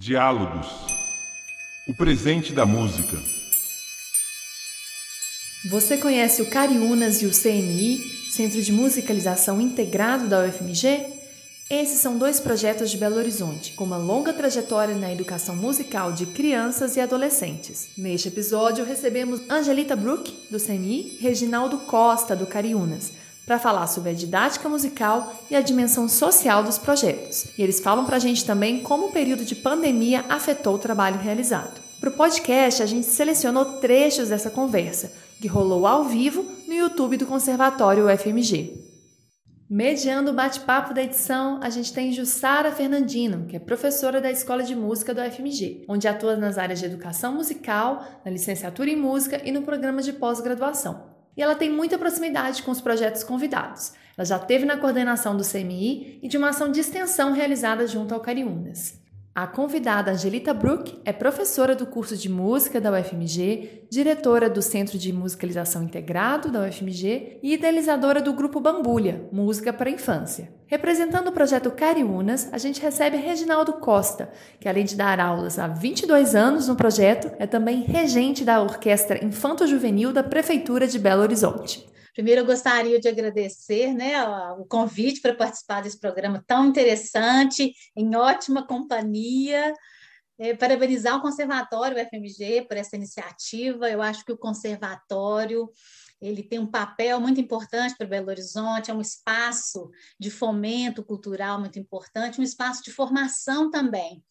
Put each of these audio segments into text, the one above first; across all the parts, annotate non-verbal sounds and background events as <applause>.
Diálogos. O presente da música. Você conhece o Cariúnas e o CMI, Centro de Musicalização Integrado da UFMG? Esses são dois projetos de Belo Horizonte, com uma longa trajetória na educação musical de crianças e adolescentes. Neste episódio, recebemos Angelita Brook, do CMI, Reginaldo Costa, do Cariúnas, para falar sobre a didática musical e a dimensão social dos projetos. E eles falam para a gente também como o período de pandemia afetou o trabalho realizado. Para o podcast, a gente selecionou trechos dessa conversa, que rolou ao vivo no YouTube do Conservatório UFMG. Mediando o bate-papo da edição, a gente tem Jussara Fernandino, que é professora da Escola de Música do UFMG, onde atua nas áreas de educação musical, na licenciatura em música e no programa de pós-graduação e ela tem muita proximidade com os projetos convidados. Ela já teve na coordenação do CMI e de uma ação de extensão realizada junto ao Cariúnas. A convidada Angelita Brook é professora do curso de música da UFMG, diretora do Centro de Musicalização Integrado da UFMG e idealizadora do grupo Bambulha, Música para a Infância. Representando o projeto Cariúnas, a gente recebe Reginaldo Costa, que além de dar aulas há 22 anos no projeto, é também regente da Orquestra Infanto Juvenil da Prefeitura de Belo Horizonte. Primeiro, eu gostaria de agradecer né, o convite para participar desse programa tão interessante, em ótima companhia. É, parabenizar o Conservatório FMG por essa iniciativa. Eu acho que o Conservatório ele tem um papel muito importante para Belo Horizonte, é um espaço de fomento cultural muito importante, um espaço de formação também.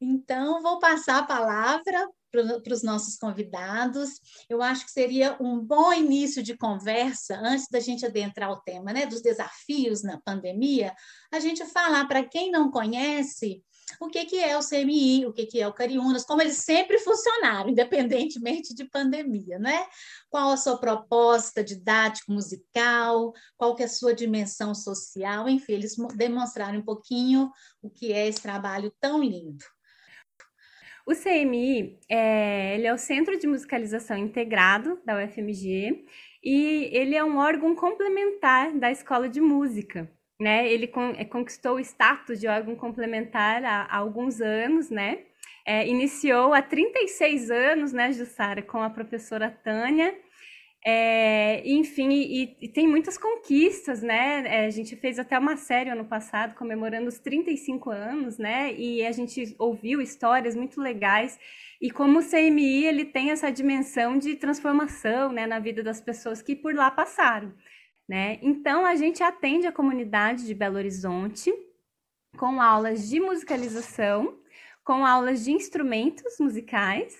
Então, vou passar a palavra para os nossos convidados. Eu acho que seria um bom início de conversa, antes da gente adentrar o tema né, dos desafios na pandemia, a gente falar para quem não conhece o que, que é o CMI, o que, que é o Cariúnas, como eles sempre funcionaram, independentemente de pandemia, né? Qual a sua proposta didático-musical, qual que é a sua dimensão social, enfim, eles demonstraram um pouquinho o que é esse trabalho tão lindo. O CMI é, ele é o Centro de Musicalização Integrado da UFMG e ele é um órgão complementar da Escola de Música. Né? Ele con é, conquistou o status de órgão complementar há, há alguns anos, né? É, iniciou há 36 anos, né, Jussara, com a professora Tânia, é, enfim, e, e, tem muitas conquistas, né? É, a gente fez até uma série ano passado comemorando os 35 anos, né? E a gente ouviu histórias muito legais. E como o CMI, ele tem essa dimensão de transformação, né, na vida das pessoas que por lá passaram, né? Então, a gente atende a comunidade de Belo Horizonte com aulas de musicalização, com aulas de instrumentos musicais,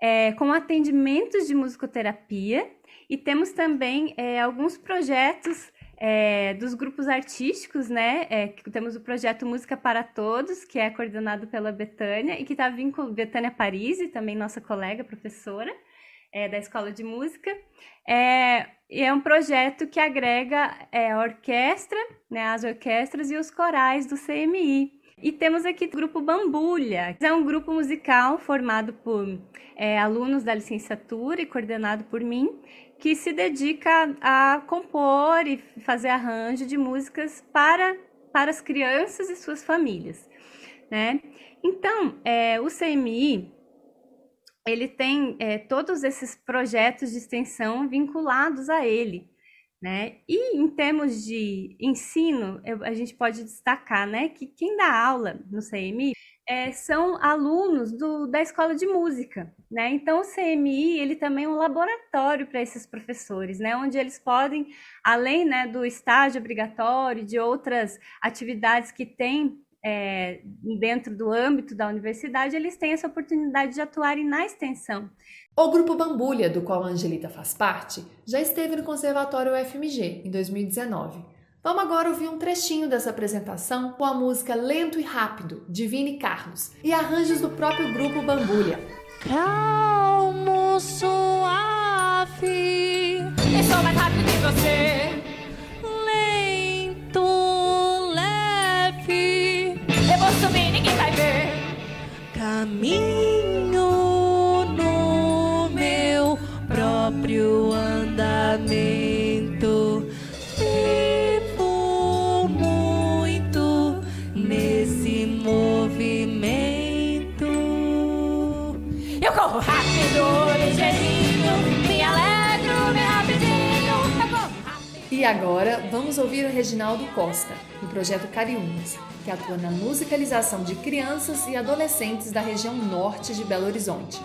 é, com atendimentos de musicoterapia e temos também é, alguns projetos é, dos grupos artísticos, né? É, temos o projeto Música para Todos, que é coordenado pela Betânia e que está vinculado Betânia Parisi, também nossa colega professora é, da Escola de Música. É, é um projeto que agrega é, a orquestra, né, as orquestras e os corais do CMI. E temos aqui o grupo Bambulha, que é um grupo musical formado por é, alunos da licenciatura e coordenado por mim, que se dedica a compor e fazer arranjo de músicas para, para as crianças e suas famílias. Né? Então, é, o CMI ele tem é, todos esses projetos de extensão vinculados a ele. Né? E em termos de ensino, eu, a gente pode destacar né, que quem dá aula no CMI é, são alunos do, da escola de música, né? Então o CMI ele também é um laboratório para esses professores, né? Onde eles podem, além né, do estágio obrigatório, de outras atividades que têm é, dentro do âmbito da universidade, eles têm essa oportunidade de atuarem na extensão. O Grupo Bambulha, do qual a Angelita faz parte, já esteve no Conservatório UFMG em 2019 Vamos agora ouvir um trechinho dessa apresentação com a música Lento e Rápido, de Vini Carlos, e arranjos do próprio grupo Bambulha. Calmo, suave. Eu sou mais rápido que você. Caminho no meu próprio andamento. movimento Eu corro rápido, ligeirinho, me alegro bem rapidinho. E agora vamos ouvir o Reginaldo Costa, do projeto Cariúnas, que atua na musicalização de crianças e adolescentes da região norte de Belo Horizonte.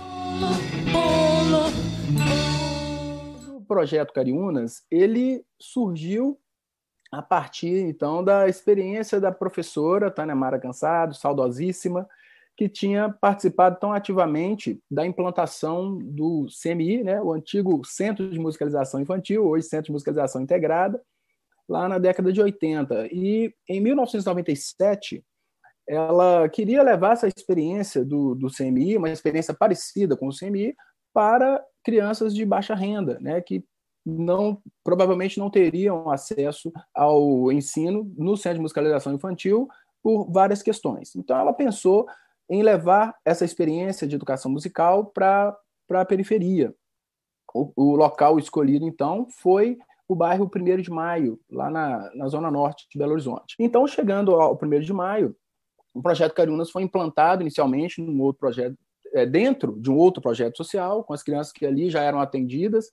O projeto Cariúnas, ele surgiu a partir, então, da experiência da professora Tânia Mara Cansado, saudosíssima, que tinha participado tão ativamente da implantação do CMI, né, o antigo Centro de Musicalização Infantil, hoje Centro de Musicalização Integrada, lá na década de 80. E em 1997, ela queria levar essa experiência do, do CMI, uma experiência parecida com o CMI, para crianças de baixa renda, né, que não provavelmente não teriam acesso ao ensino no Centro de Musicalização Infantil por várias questões. Então, ela pensou em levar essa experiência de educação musical para a periferia. O, o, local escolhido, então, foi o bairro 1 de Maio, lá na, na zona norte de Belo Horizonte. Então, chegando ao 1 de Maio, o projeto Cariúnas foi implantado inicialmente num outro projeto, é, dentro de um outro projeto social, com as crianças que ali já eram atendidas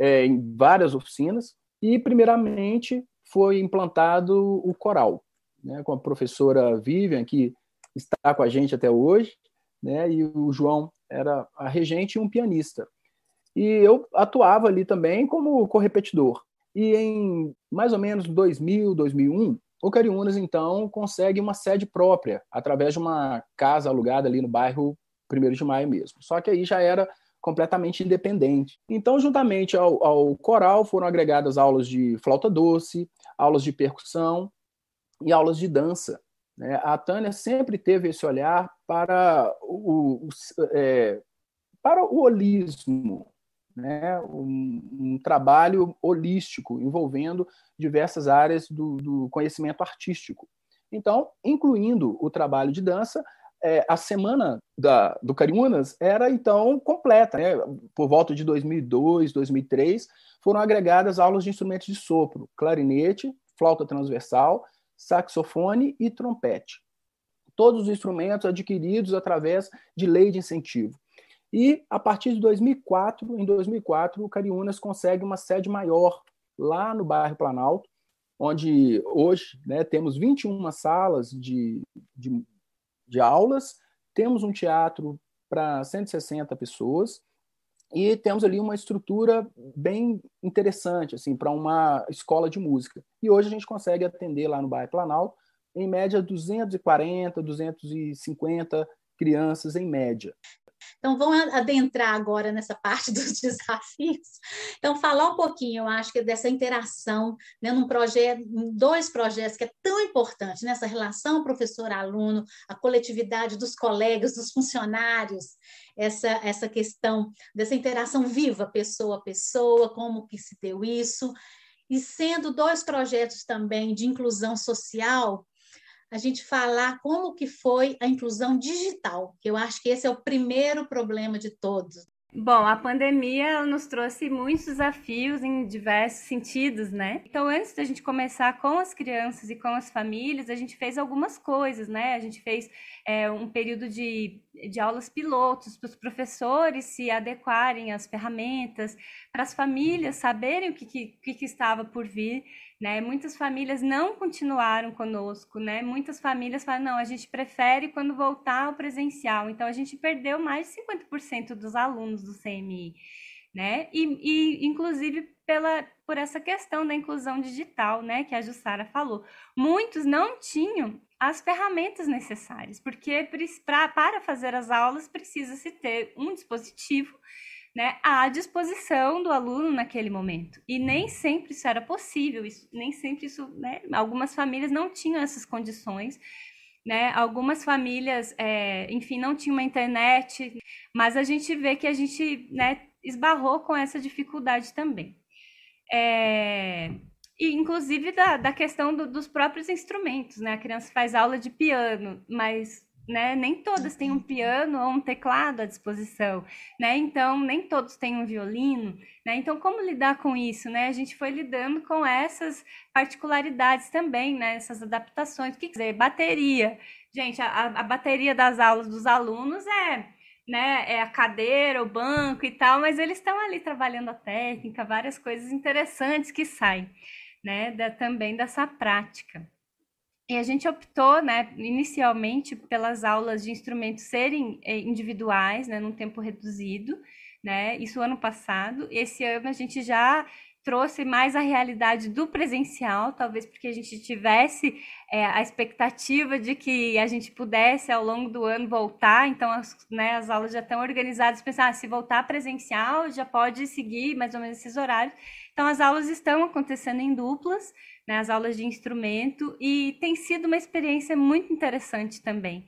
é, em várias oficinas, e, primeiramente, foi implantado o coral, né, com a professora Vivian, que está com a gente até hoje, né, e o João era a regente e um pianista. E eu atuava ali também como correpetidor. E em mais ou menos 2000, 2001, o Cariúnas, então, consegue uma sede própria, através de uma casa alugada ali no bairro 1 de Maio mesmo. Só que aí já era completamente independente. Então, juntamente ao, ao coral, foram agregadas aulas de flauta doce, aulas de percussão e aulas de dança. Né? A Tânia sempre teve esse olhar para o, o é, para o holismo, né? Um, um, trabalho holístico envolvendo diversas áreas do, do, conhecimento artístico. Então, incluindo o trabalho de dança, é, a semana da, do Cariúnas era então completa. Né? Por volta de 2002, 2003, foram agregadas aulas de instrumentos de sopro, clarinete, flauta transversal, saxofone e trompete. Todos os instrumentos adquiridos através de lei de incentivo. E a partir de 2004, em 2004, o Cariúnas consegue uma sede maior lá no bairro Planalto, onde hoje né, temos 21 salas de, de, de aulas, temos um teatro para 160 pessoas e temos ali uma estrutura bem interessante assim para uma escola de música. E hoje a gente consegue atender lá no bairro Planalto em média 240, 250 crianças em média. Então, vamos adentrar agora nessa parte <laughs> dos desafios. Então, falar um pouquinho, eu acho que dessa interação, né, num projeto, em dois projetos que é tão importante, nessa relação professor-aluno, a coletividade dos colegas, dos funcionários, essa, essa questão dessa interação viva, pessoa a pessoa, como que se deu isso, e sendo dois projetos também de inclusão social, a gente falar como que foi a inclusão digital, que eu acho que esse é o primeiro problema de todos. Bom, a pandemia nos trouxe muitos desafios em diversos sentidos, né? Então, antes da gente começar com as crianças e com as famílias, a gente fez algumas coisas, né? A gente fez é, um período de, de aulas pilotos para os professores se adequarem às ferramentas, para as famílias saberem o que, que, que estava por vir. Né? Muitas famílias não continuaram conosco, né? Muitas famílias falam, não, a gente prefere quando voltar ao presencial. Então, a gente perdeu mais de 50% dos alunos do CMI, né? E, e, inclusive, pela, por essa questão da inclusão digital, né? Que a Jussara falou. Muitos não tinham as ferramentas necessárias, porque pra, para fazer as aulas precisa-se ter um dispositivo né, à disposição do aluno naquele momento. E nem sempre isso era possível, isso, nem sempre isso, né, algumas famílias não tinham essas condições, né, algumas famílias, é, enfim, não tinham uma internet, mas a gente vê que a gente, né, esbarrou com essa dificuldade também. É, e inclusive da, da questão do, dos próprios instrumentos, né, a criança faz aula de piano, mas né? Nem todas têm um piano ou um teclado à disposição, né? Então, nem todos têm um violino, né? Então, como lidar com isso, né? A gente foi lidando com essas particularidades também, né? Essas adaptações. O que quer dizer? Bateria. Gente, a, a bateria das aulas dos alunos é né, é a cadeira, o banco e tal, mas eles estão ali trabalhando a técnica, várias coisas interessantes que saem, né, da, também dessa prática. E a gente optou, né, inicialmente pelas aulas de instrumentos serem eh, individuais, né, num tempo reduzido, né, isso ano passado. Esse ano a gente já trouxe mais a realidade do presencial, talvez porque a gente tivesse é, a expectativa de que a gente pudesse ao longo do ano voltar, então as, né, as aulas já estão organizadas, pensar, ah, se voltar presencial já pode seguir mais ou menos esses horários. Então as aulas estão acontecendo em duplas, né, as aulas de instrumento, e tem sido uma experiência muito interessante também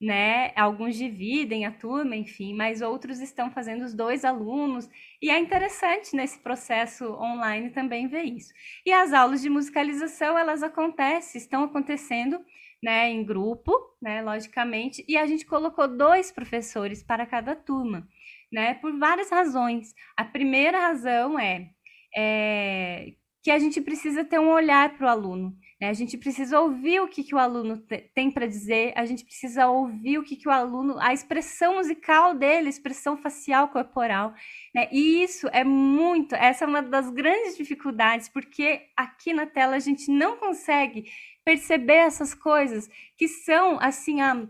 né? Alguns dividem a turma, enfim, mas outros estão fazendo os dois alunos, e é interessante nesse processo online também ver isso. E as aulas de musicalização, elas acontecem, estão acontecendo, né, em grupo, né, logicamente, e a gente colocou dois professores para cada turma, né, por várias razões. A primeira razão é, é que a gente precisa ter um olhar para o aluno. Né? A gente precisa ouvir o que, que o aluno tem para dizer, a gente precisa ouvir o que, que o aluno, a expressão musical dele, a expressão facial corporal. Né? E isso é muito, essa é uma das grandes dificuldades, porque aqui na tela a gente não consegue perceber essas coisas que são assim a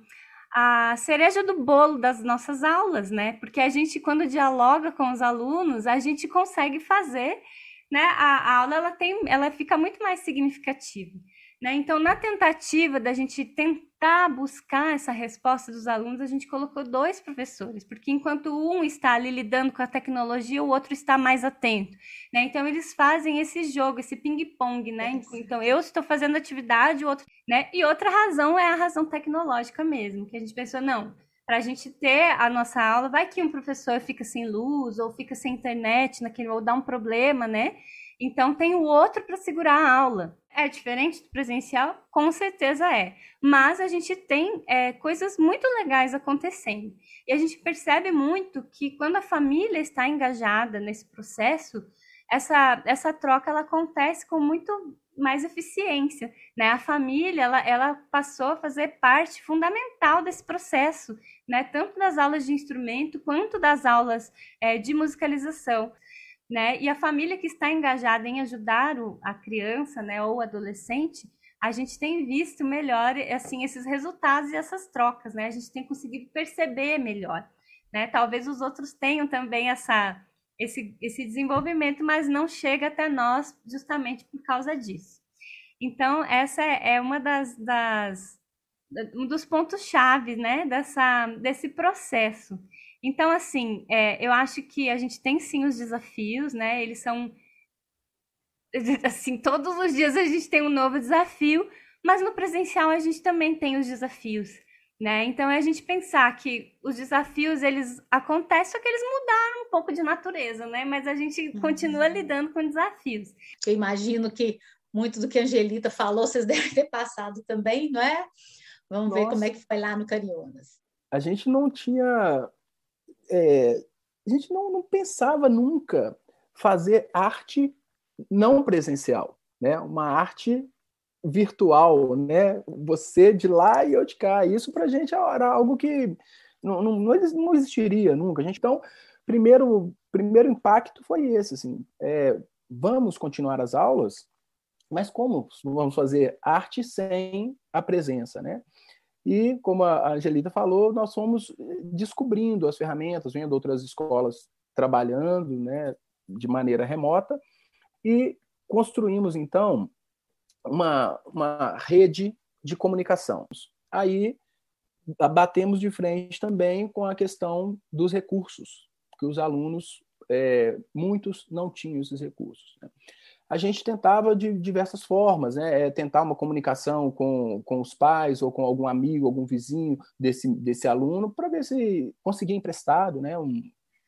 a cereja do bolo das nossas aulas, né? Porque a gente, quando dialoga com os alunos, a gente consegue fazer né, a, a aula ela tem, ela fica muito mais significativa. Né? Então, na tentativa da gente tentar buscar essa resposta dos alunos, a gente colocou dois professores, porque enquanto um está ali lidando com a tecnologia, o outro está mais atento. Né? Então, eles fazem esse jogo, esse ping-pong. Né? Então, eu estou fazendo atividade, o outro. Né? E outra razão é a razão tecnológica mesmo, que a gente pensou, não, para a gente ter a nossa aula, vai que um professor fica sem luz ou fica sem internet naquele ou dá um problema, né? Então tem o outro para segurar a aula. É diferente do presencial? Com certeza é. Mas a gente tem é, coisas muito legais acontecendo. E a gente percebe muito que quando a família está engajada nesse processo, essa, essa troca ela acontece com muito mais eficiência. Né? A família ela, ela passou a fazer parte fundamental desse processo, né? tanto das aulas de instrumento quanto das aulas é, de musicalização. Né? E a família que está engajada em ajudar o, a criança né, ou adolescente, a gente tem visto melhor assim esses resultados e essas trocas, né? A gente tem conseguido perceber melhor, né? Talvez os outros tenham também essa esse, esse desenvolvimento, mas não chega até nós justamente por causa disso. Então, essa é, é uma das, das um dos pontos chave, né, dessa, desse processo. Então, assim, é, eu acho que a gente tem sim os desafios, né, eles são, <laughs> assim, todos os dias a gente tem um novo desafio, mas no presencial a gente também tem os desafios. Né? Então é a gente pensar que os desafios eles acontecem, só que eles mudaram um pouco de natureza, né? Mas a gente uhum. continua lidando com desafios. Eu imagino que muito do que a Angelita falou, vocês <laughs> devem ter passado também, não é? Vamos Nossa. ver como é que foi lá no Carionas. A gente não tinha. É, a gente não, não pensava nunca fazer arte não presencial, né? Uma arte virtual, né? Você de lá e eu de cá. Isso para a gente era algo que não, não, não existiria nunca. Gente, então, primeiro, primeiro impacto foi esse, assim, é, vamos continuar as aulas, mas como vamos fazer arte sem a presença, né? E, como a Angelita falou, nós fomos descobrindo as ferramentas, vendo outras escolas trabalhando né, de maneira remota, e construímos, então, uma, uma rede de comunicação. Aí batemos de frente também com a questão dos recursos, que os alunos, é, muitos não tinham esses recursos. Né? A gente tentava de diversas formas, né? É, tentar uma comunicação com, com os pais ou com algum amigo, algum vizinho desse, desse aluno, para ver se conseguia emprestado né? um,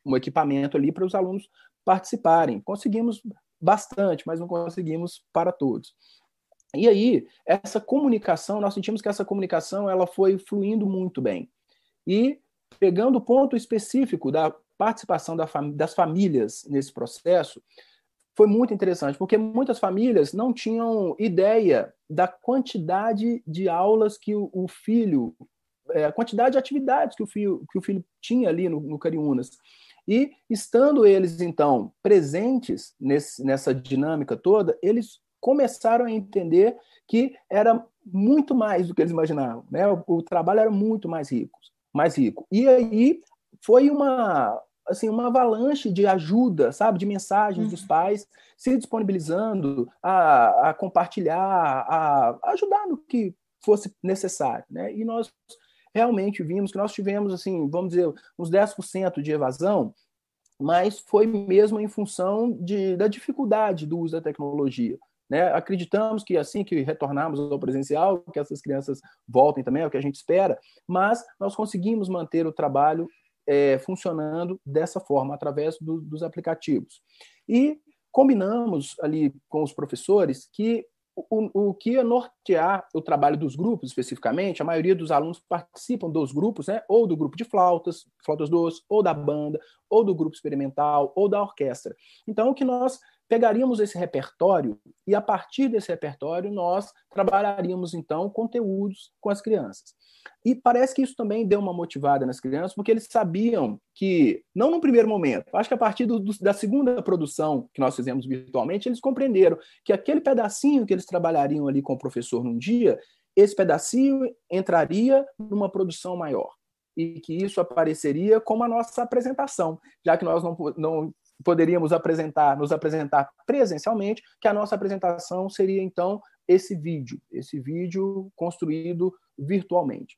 um equipamento ali para os alunos participarem. Conseguimos bastante, mas não conseguimos para todos. E aí, essa comunicação, nós sentimos que essa comunicação ela foi fluindo muito bem. E pegando o ponto específico da participação da fam das famílias nesse processo, foi muito interessante, porque muitas famílias não tinham ideia da quantidade de aulas que o, o filho é, a quantidade de atividades que o filho, que o filho tinha ali no, no Cariúnas. E estando eles, então, presentes nesse, nessa dinâmica toda, eles começaram a entender que era muito mais do que eles imaginavam. Né? O, o trabalho era muito mais rico, mais rico. E aí foi uma assim uma avalanche de ajuda, sabe, de mensagens uhum. dos pais se disponibilizando a, a compartilhar, a, a, ajudar no que fosse necessário, né? E nós realmente vimos que nós tivemos assim, vamos dizer, uns 10% de evasão, mas foi mesmo em função de, da dificuldade do uso da tecnologia. Né? Acreditamos que assim que retornarmos ao presencial, que essas crianças voltem também, é o que a gente espera, mas nós conseguimos manter o trabalho é, funcionando dessa forma, através do, dos aplicativos. E combinamos ali com os professores que o, o, que ia nortear o trabalho dos grupos, especificamente, a maioria dos alunos participam dos grupos, né? ou do grupo de flautas, flautas doces, ou da banda, ou do grupo experimental, ou da orquestra. Então, o que nós pegaríamos esse repertório e, a partir desse repertório, nós trabalharíamos, então, conteúdos com as crianças. E parece que isso também deu uma motivada nas crianças, porque eles sabiam que, não no primeiro momento, acho que a partir do, do, da segunda produção que nós fizemos virtualmente, eles compreenderam que aquele pedacinho que eles trabalhariam ali com o professor num dia, esse pedacinho entraria numa produção maior e que isso apareceria como a nossa apresentação, já que nós não, não poderíamos apresentar, nos apresentar presencialmente, que a nossa apresentação seria então esse vídeo, esse vídeo construído virtualmente.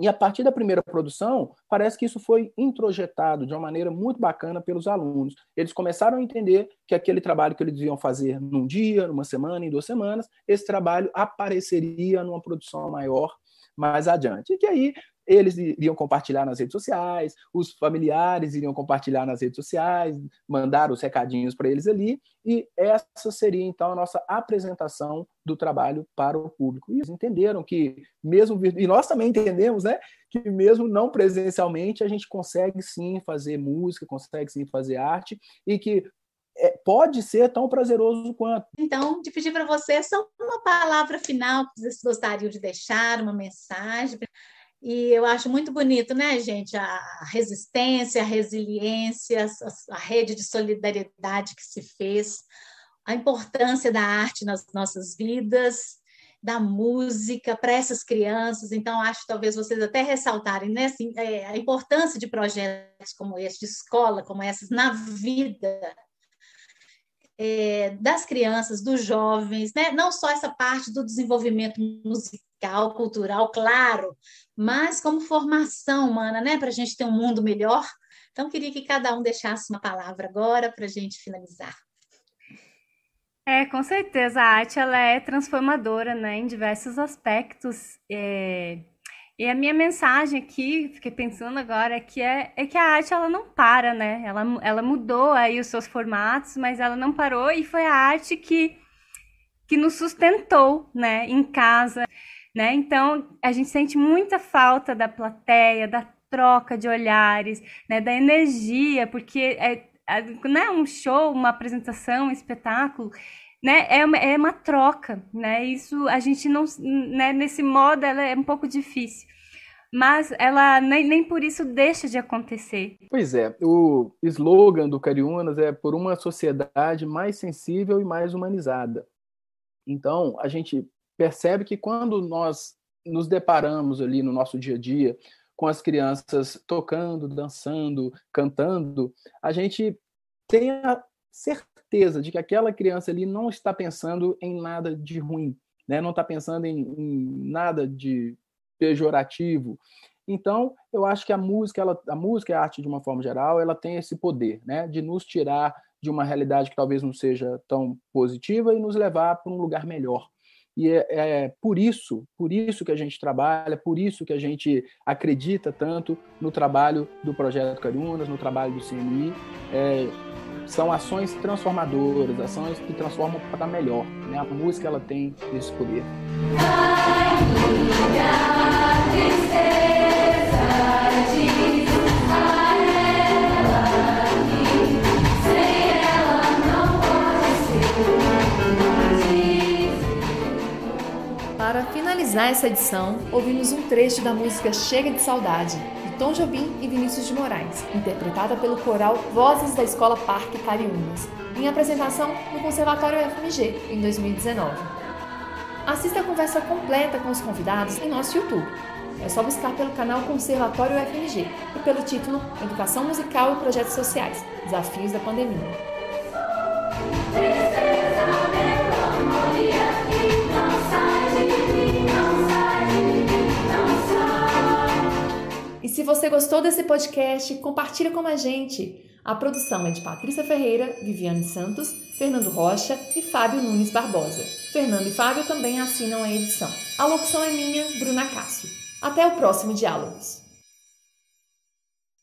E a partir da primeira produção, parece que isso foi introjetado de uma maneira muito bacana pelos alunos. Eles começaram a entender que aquele trabalho que eles iam fazer num dia, numa semana, em duas semanas, esse trabalho apareceria numa produção maior mais adiante. E que aí eles iriam compartilhar nas redes sociais, os familiares iriam compartilhar nas redes sociais, mandar os recadinhos para eles ali, e essa seria então a nossa apresentação do trabalho para o público. E eles entenderam que mesmo e nós também entendemos, né, que mesmo não presencialmente a gente consegue sim fazer música, consegue sim fazer arte e que é, pode ser tão prazeroso quanto. Então, de pedir para você só uma palavra final que vocês gostariam de deixar, uma mensagem e eu acho muito bonito, né, gente? A resistência, a resiliência, a rede de solidariedade que se fez, a importância da arte nas nossas vidas, da música para essas crianças. Então, acho talvez vocês até ressaltarem né, assim, é, a importância de projetos como esse, de escola como essas, na vida é, das crianças, dos jovens, né? não só essa parte do desenvolvimento musical, cultural, claro, mas como formação humana, né? para a gente ter um mundo melhor. Então, queria que cada um deixasse uma palavra agora para a gente finalizar. É, com certeza, a arte ela é transformadora né, em diversos aspectos. É e a minha mensagem aqui, fiquei pensando agora, é que, é, é que a arte ela não para, né? Ela, ela mudou aí os seus formatos, mas ela não parou e foi a arte que, que nos sustentou, né, em casa, né? Então, a gente sente muita falta da plateia, da troca de olhares, né, da energia, porque é, né, um show, uma apresentação, um espetáculo, né, é uma, é uma troca, né, isso a gente não, né, nesse modo ela é um pouco difícil, mas ela nem, nem por isso deixa de acontecer. Pois é, o slogan do Cariúnas é por uma sociedade mais sensível e mais humanizada. Então, a gente percebe que quando nós nos deparamos ali no nosso dia a dia com as crianças tocando, dançando, cantando, a gente tem a certeza de que aquela criança ali não está pensando em nada de ruim, né? não está pensando em, em, nada de pejorativo. Então, eu acho que a música, ela, a música e a arte, de uma forma geral, ela tem esse poder né? de nos tirar de uma realidade que talvez não seja tão positiva e nos levar para um lugar melhor. E é, é, por isso, por isso que a gente trabalha, por isso que a gente acredita tanto no trabalho do Projeto Cariúnas, no trabalho do CNI. É, são ações transformadoras, ações que transformam para melhor. Né? A música ela tem esse poder. Para finalizar essa edição, ouvimos um trecho da música Chega de Saudade, de Tom Jobim e Vinícius de Moraes, interpretada pelo coral Vozes da Escola Parque Cariúnas, em apresentação no Conservatório FMG, em 2019. Assista a conversa completa com os convidados em nosso YouTube. É só buscar pelo canal Conservatório FMG e pelo título Educação Musical e Projetos Sociais Desafios da Pandemia. Se você gostou desse podcast, compartilha com a gente. A produção é de Patrícia Ferreira, Viviane Santos, Fernando Rocha e Fábio Nunes Barbosa. Fernando e Fábio também assinam a edição. A locução é minha, Bruna Cássio. Até o próximo Diálogos.